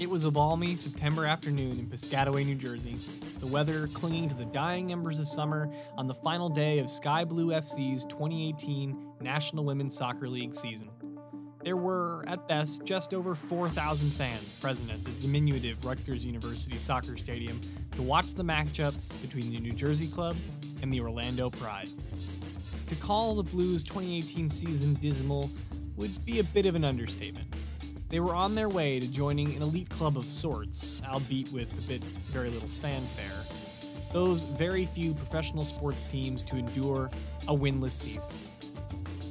It was a balmy September afternoon in Piscataway, New Jersey, the weather clinging to the dying embers of summer on the final day of Sky Blue FC's 2018 National Women's Soccer League season. There were, at best, just over 4,000 fans present at the diminutive Rutgers University Soccer Stadium to watch the matchup between the New Jersey club and the Orlando Pride. To call the Blues' 2018 season dismal would be a bit of an understatement. They were on their way to joining an elite club of sorts, albeit with a bit very little fanfare. Those very few professional sports teams to endure a winless season.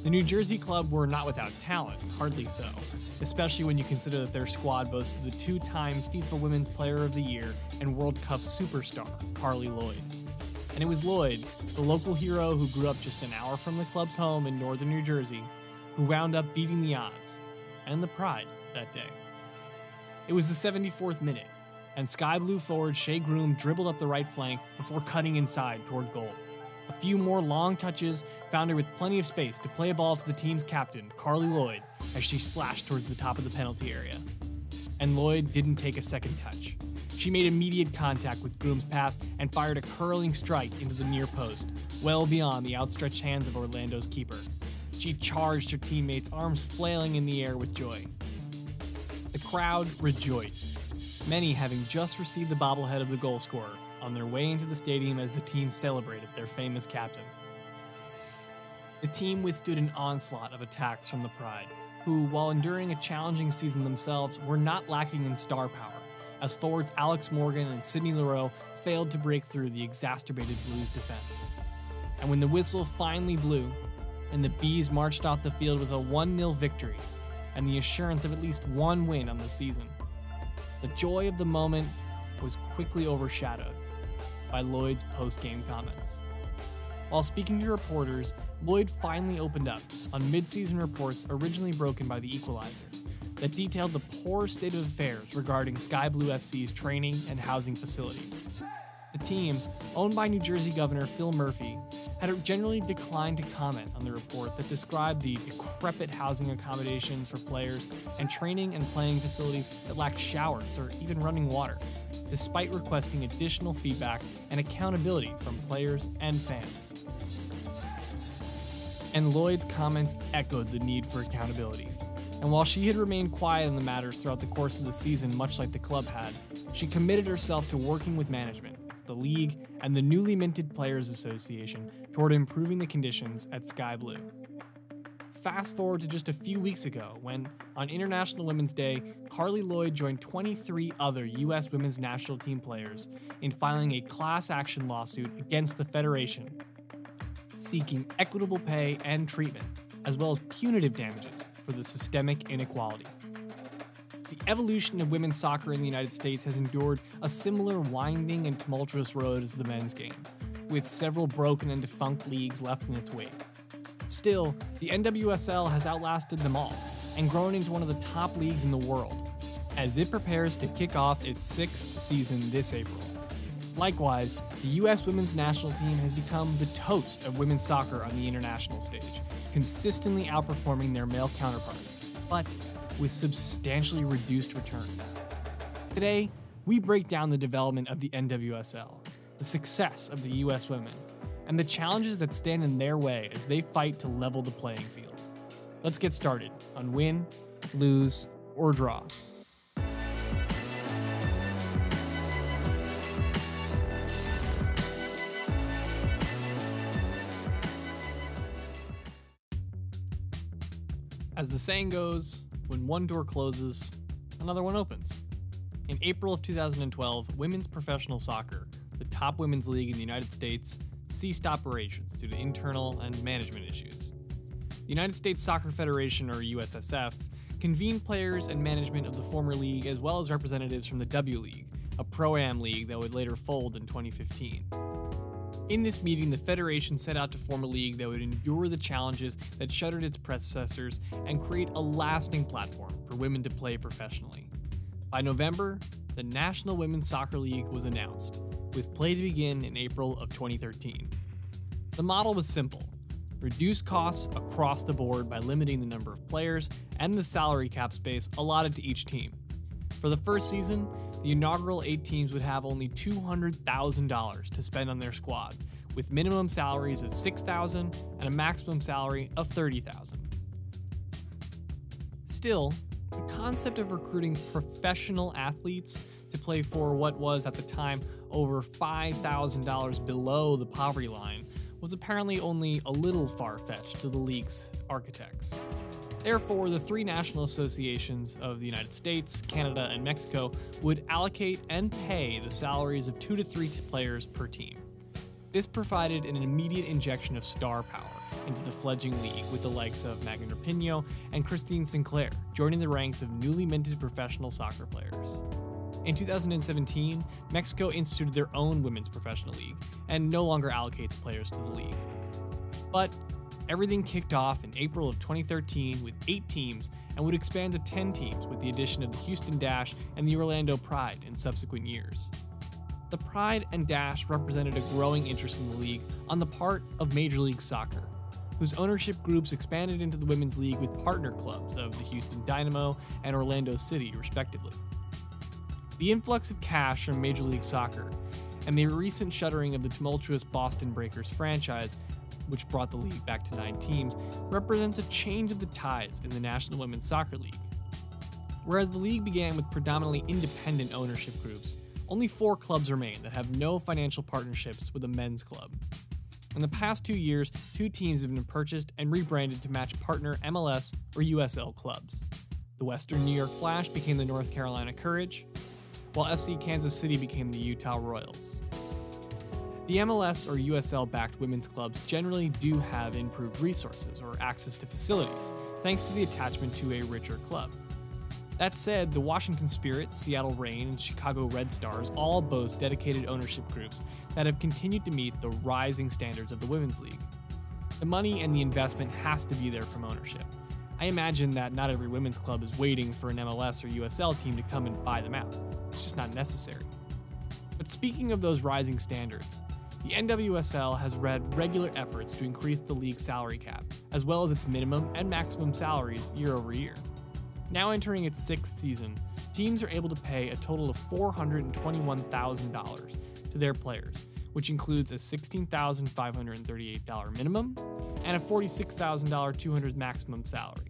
The New Jersey club were not without talent, hardly so, especially when you consider that their squad boasted the two time FIFA Women's Player of the Year and World Cup superstar, Carli Lloyd. And it was Lloyd, the local hero who grew up just an hour from the club's home in northern New Jersey, who wound up beating the odds and the pride that day. It was the 74th minute, and Sky Blue forward Shea Groom dribbled up the right flank before cutting inside toward goal. A few more long touches found her with plenty of space to play a ball to the team's captain, Carli Lloyd, as she slashed towards the top of the penalty area. And Lloyd didn't take a second touch. She made immediate contact with Groom's pass and fired a curling strike into the near post, well beyond the outstretched hands of Orlando's keeper. She charged her teammates, arms flailing in the air with joy. The crowd rejoiced, many having just received the bobblehead of the goal scorer on their way into the stadium as the team celebrated their famous captain. The team withstood an onslaught of attacks from the Pride, who, while enduring a challenging season themselves, were not lacking in star power, as forwards Alex Morgan and Sydney Leroux failed to break through the exacerbated Blues defense. And when the whistle finally blew, and the Bees marched off the field with a 1 0 victory, and the assurance of at least one win on the season. The joy of the moment was quickly overshadowed by Lloyd's post game comments. While speaking to reporters, Lloyd finally opened up on midseason reports originally broken by the Equalizer that detailed the poor state of affairs regarding Sky Blue FC's training and housing facilities. Team, owned by New Jersey Governor Phil Murphy, had generally declined to comment on the report that described the decrepit housing accommodations for players and training and playing facilities that lacked showers or even running water, despite requesting additional feedback and accountability from players and fans. And Lloyd's comments echoed the need for accountability. And while she had remained quiet on the matters throughout the course of the season, much like the club had, she committed herself to working with management, the league, and the newly minted Players Association toward improving the conditions at Sky Blue. Fast forward to just a few weeks ago when, on International Women's Day, Carli Lloyd joined 23 other U.S. women's national team players in filing a class action lawsuit against the Federation, seeking equitable pay and treatment, as well as punitive damages for the systemic inequality. The evolution of women's soccer in the United States has endured a similar winding and tumultuous road as the men's game, with several broken and defunct leagues left in its wake. Still, the NWSL has outlasted them all and grown into one of the top leagues in the world as it prepares to kick off its sixth season this April. Likewise, the U.S. women's national team has become the toast of women's soccer on the international stage, consistently outperforming their male counterparts, but with substantially reduced returns. Today, we break down the development of the NWSL, the success of the U.S. women, and the challenges that stand in their way as they fight to level the playing field. Let's get started on win, lose, or draw. As the saying goes, when one door closes, another one opens. In April of 2012, women's professional soccer the top women's league in the United States, ceased operations due to internal and management issues. The United States Soccer Federation, or USSF, convened players and management of the former league as well as representatives from the W League, a pro am league that would later fold in 2015. In this meeting, the Federation set out to form a league that would endure the challenges that shuttered its predecessors and create a lasting platform for women to play professionally. By November, the National Women's Soccer League was announced, with play to begin in April of 2013. The model was simple reduce costs across the board by limiting the number of players and the salary cap space allotted to each team. For the first season, the inaugural eight teams would have only $200,000 to spend on their squad, with minimum salaries of $6,000 and a maximum salary of $30,000. Still, the concept of recruiting professional athletes to play for what was at the time over $5,000 below the poverty line was apparently only a little far fetched to the league's architects. Therefore, the three national associations of the United States, Canada, and Mexico would allocate and pay the salaries of two to three players per team. This provided an immediate injection of star power into the fledgling league with the likes of Megan Rapinoe and Christine Sinclair joining the ranks of newly minted professional soccer players. In 2017, Mexico instituted their own women's professional league and no longer allocates players to the league. But everything kicked off in April of 2013 with eight teams and would expand to 10 teams with the addition of the Houston Dash and the Orlando Pride in subsequent years. The Pride and Dash represented a growing interest in the league on the part of Major League Soccer, whose ownership groups expanded into the Women's League with partner clubs of the Houston Dynamo and Orlando City, respectively. The influx of cash from Major League Soccer and the recent shuttering of the tumultuous Boston Breakers franchise, which brought the league back to nine teams, represents a change of the ties in the National Women's Soccer League. Whereas the league began with predominantly independent ownership groups, only four clubs remain that have no financial partnerships with a men's club. In the past two years, two teams have been purchased and rebranded to match partner MLS or USL clubs. The Western New York Flash became the North Carolina Courage, while FC Kansas City became the Utah Royals. The MLS or USL backed women's clubs generally do have improved resources or access to facilities, thanks to the attachment to a richer club. That said, the Washington Spirit, Seattle Reign, and Chicago Red Stars all boast dedicated ownership groups that have continued to meet the rising standards of the Women's League. The money and the investment has to be there from ownership. I imagine that not every women's club is waiting for an MLS or USL team to come and buy them out. It's just not necessary. But speaking of those rising standards, the NWSL has read regular efforts to increase the league's salary cap, as well as its minimum and maximum salaries year over year. Now entering its sixth season, teams are able to pay a total of $421,000 to their players, which includes a $16,538 minimum and a $46,000 200 maximum salary.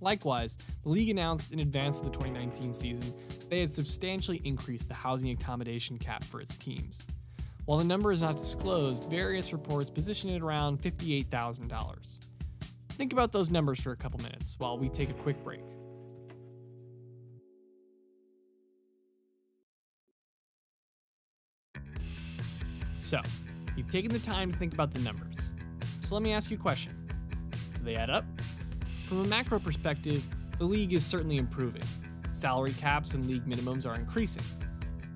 Likewise, the league announced in advance of the 2019 season they had substantially increased the housing accommodation cap for its teams. While the number is not disclosed, various reports position it around $58,000. Think about those numbers for a couple minutes while we take a quick break. So, you've taken the time to think about the numbers. So let me ask you a question. Do they add up? From a macro perspective, the league is certainly improving. Salary caps and league minimums are increasing.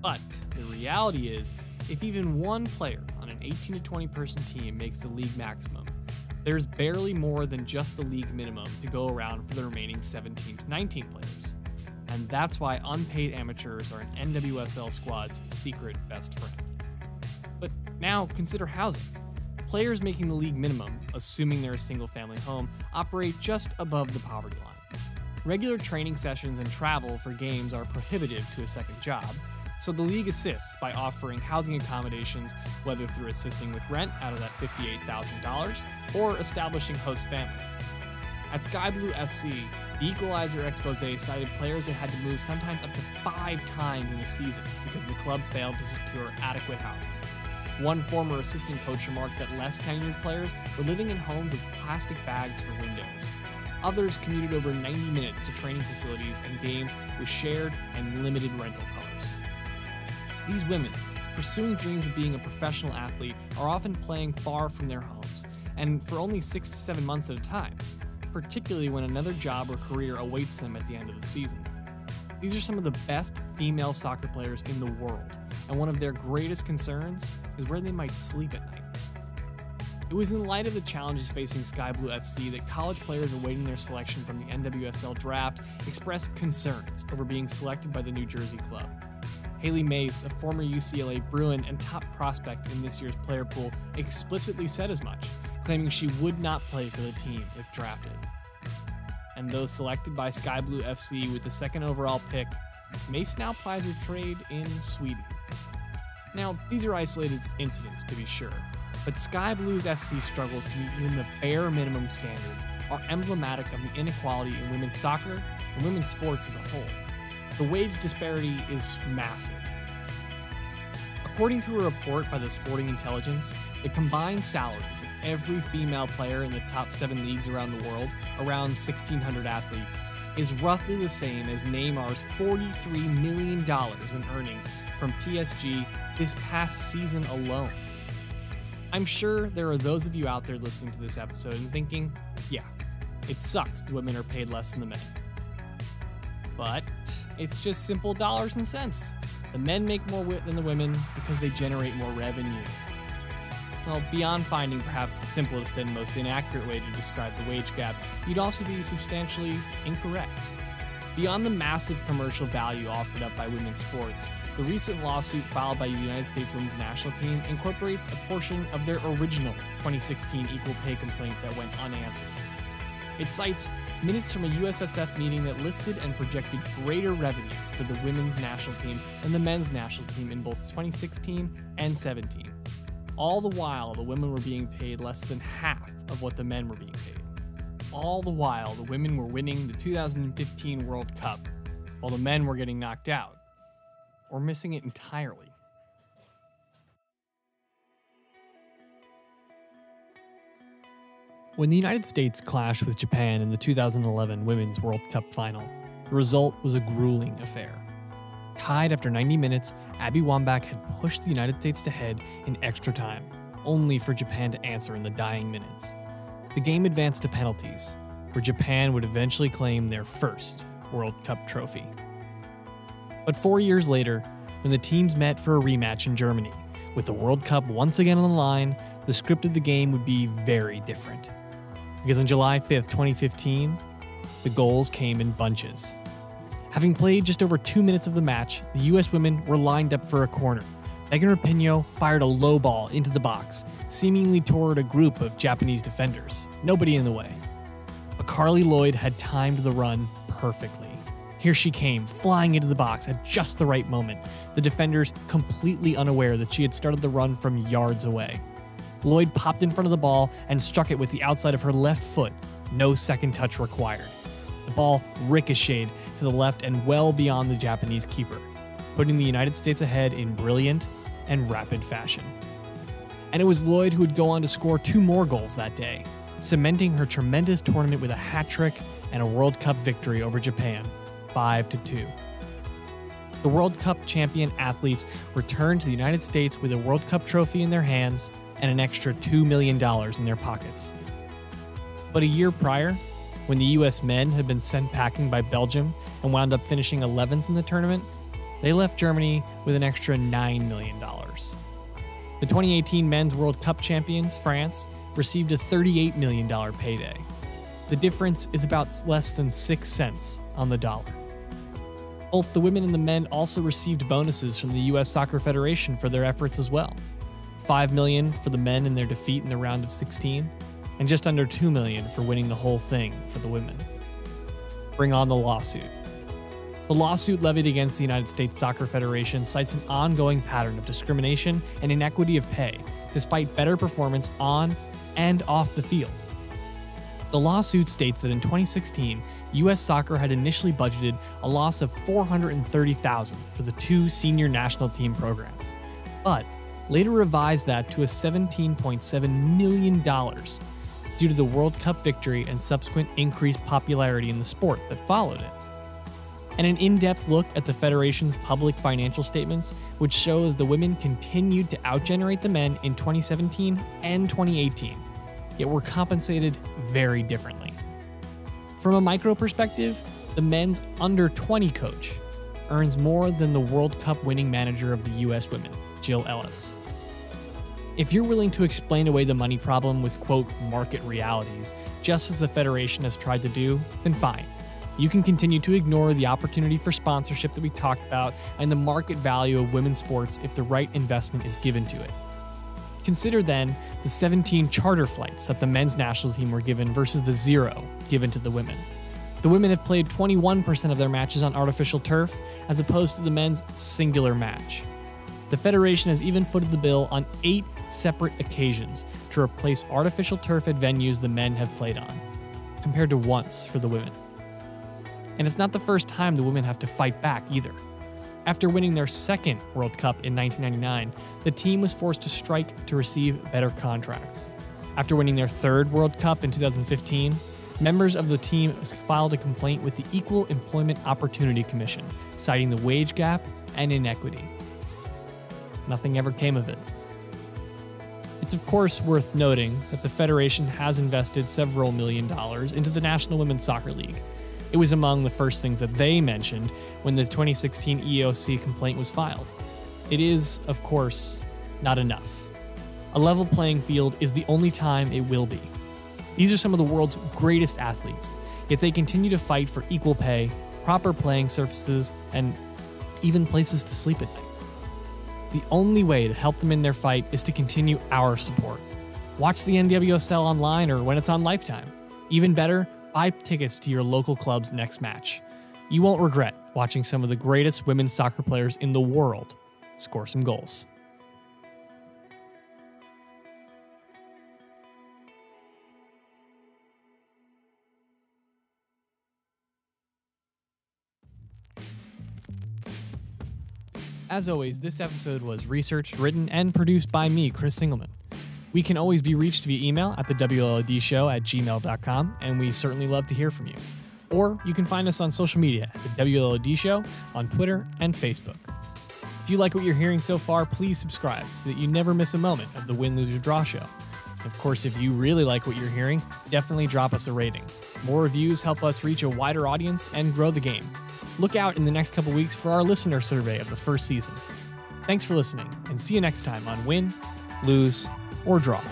But the reality is, if even one player on an 18 to 20 person team makes the league maximum, there's barely more than just the league minimum to go around for the remaining 17 to 19 players. And that's why unpaid amateurs are an NWSL squad's secret best friend. But now consider housing. Players making the league minimum, assuming they're a single family home, operate just above the poverty line. Regular training sessions and travel for games are prohibitive to a second job, so the league assists by offering housing accommodations, whether through assisting with rent out of that $58,000 or establishing host families. At Sky Blue FC, the Equalizer expose cited players that had to move sometimes up to five times in a season because the club failed to secure adequate housing. One former assistant coach remarked that less tenured players were living in homes with plastic bags for windows. Others commuted over 90 minutes to training facilities and games with shared and limited rental cars. These women, pursuing dreams of being a professional athlete, are often playing far from their homes, and for only six to seven months at a time, particularly when another job or career awaits them at the end of the season. These are some of the best female soccer players in the world, and one of their greatest concerns is where they might sleep at night. It was in light of the challenges facing Sky Blue FC that college players awaiting their selection from the NWSL draft expressed concerns over being selected by the New Jersey club. Hailie Mace, a former UCLA Bruin and top prospect in this year's player pool, explicitly said as much, claiming she would not play for the team if drafted. and those selected by Sky Blue FC with the second overall pick Mace now ply her trade in Sweden. Now, these are isolated incidents to be sure, but Sky Blues FC struggles to meet even the bare minimum standards are emblematic of the inequality in women's soccer and women's sports as a whole. The wage disparity is massive. According to a report by the Sporting Intelligence, the combined salaries of every female player in the top seven leagues around the world, around 1,600 athletes, is roughly the same as Neymar's $43 million in earnings from PSG this past season alone. I'm sure there are those of you out there listening to this episode and thinking, yeah, it sucks the women are paid less than the men. But it's just simple dollars and cents. The men make more wit than the women because they generate more revenue. Well, beyond finding perhaps the simplest and most inaccurate way to describe the wage gap, you'd also be substantially incorrect. Beyond the massive commercial value offered up by women's sports, the recent lawsuit filed by the United States women's national team incorporates a portion of their original 2016 equal pay complaint that went unanswered. It cites minutes from a USSF meeting that listed and projected greater revenue for the women's national team and the men's national team in both 2016 and 17. All the while, the women were being paid less than half of what the men were being paid. All the while, the women were winning the 2015 World Cup, while the men were getting knocked out or missing it entirely. When the United States clashed with Japan in the 2011 Women's World Cup final, the result was a grueling affair. Tied after 90 minutes, Abby Wambach had pushed the United States to head in extra time, only for Japan to answer in the dying minutes. The game advanced to penalties, where Japan would eventually claim their first World Cup trophy. But four years later, when the teams met for a rematch in Germany, with the World Cup once again on the line, the script of the game would be very different because on July 5th, 2015, the goals came in bunches. Having played just over two minutes of the match, the U.S. women were lined up for a corner. Megan Rapinoe fired a low ball into the box, seemingly toward a group of Japanese defenders. Nobody in the way. But Carli Lloyd had timed the run perfectly. Here she came, flying into the box at just the right moment, the defenders completely unaware that she had started the run from yards away. Lloyd popped in front of the ball and struck it with the outside of her left foot. No second touch required. The ball ricocheted to the left and well beyond the Japanese keeper, putting the United States ahead in brilliant and rapid fashion. And it was Lloyd who would go on to score two more goals that day, cementing her tremendous tournament with a hat trick and a World Cup victory over Japan, 5 to 2. The World Cup champion athletes returned to the United States with a World Cup trophy in their hands and an extra $2 million in their pockets. But a year prior, when the US men had been sent packing by Belgium and wound up finishing 11th in the tournament, they left Germany with an extra $9 million. The 2018 Men's World Cup champions, France, received a $38 million payday. The difference is about less than 6 cents on the dollar. Both the women and the men also received bonuses from the US Soccer Federation for their efforts as well. 5 million for the men in their defeat in the round of 16, and just under 2 million for winning the whole thing for the women. Bring on the lawsuit. The lawsuit levied against the United States Soccer Federation cites an ongoing pattern of discrimination and inequity of pay, despite better performance on and off the field. The lawsuit states that in 2016, US Soccer had initially budgeted a loss of 430,000 for the two senior national team programs. But later revised that to a $17.7 million due to the World Cup victory and subsequent increased popularity in the sport that followed it. And an in depth look at the Federation's public financial statements would show that the women continued to outgenerate the men in 2017 and 2018, yet were compensated very differently. From a micro perspective, the men's under 20 coach earns more than the World Cup winning manager of the US women, Jill Ellis. If you're willing to explain away the money problem with, quote, market realities, just as the Federation has tried to do, then fine. You can continue to ignore the opportunity for sponsorship that we talked about and the market value of women's sports if the right investment is given to it. Consider then the 17 charter flights that the men's national team were given versus the zero given to the women. The women have played 21% of their matches on artificial turf, as opposed to the men's singular match. The Federation has even footed the bill on eight separate occasions to replace artificial turf at venues the men have played on, compared to once for the women. And it's not the first time the women have to fight back either. After winning their second World Cup in 1999, the team was forced to strike to receive better contracts. After winning their third World Cup in 2015, members of the team filed a complaint with the Equal Employment Opportunity Commission, citing the wage gap and inequity. Nothing ever came of it. It's of course worth noting that the Federation has invested several million dollars into the National Women's Soccer League. It was among the first things that they mentioned when the 2016 EEOC complaint was filed. It is, of course, not enough. A level playing field is the only time it will be. These are some of the world's greatest athletes, yet they continue to fight for equal pay, proper playing surfaces, and even places to sleep at night. The only way to help them in their fight is to continue our support. Watch the NWSL online or when it's on Lifetime. Even better, buy tickets to your local club's next match. You won't regret watching some of the greatest women's soccer players in the world score some goals. As always, this episode was researched, written, and produced by me, Chris Singelman. We can always be reached via email at the WLOD show at gmail.com, and we certainly love to hear from you. Or you can find us on social media at the WLOD show on Twitter and Facebook. If you like what you're hearing so far, please subscribe so that you never miss a moment of the Win, Lose, or Draw show. Of course, if you really like what you're hearing, definitely drop us a rating. More reviews help us reach a wider audience and grow the game. Look out in the next couple weeks for our listener survey of the first season. Thanks for listening, and see you next time on Win, Lose, or Draw.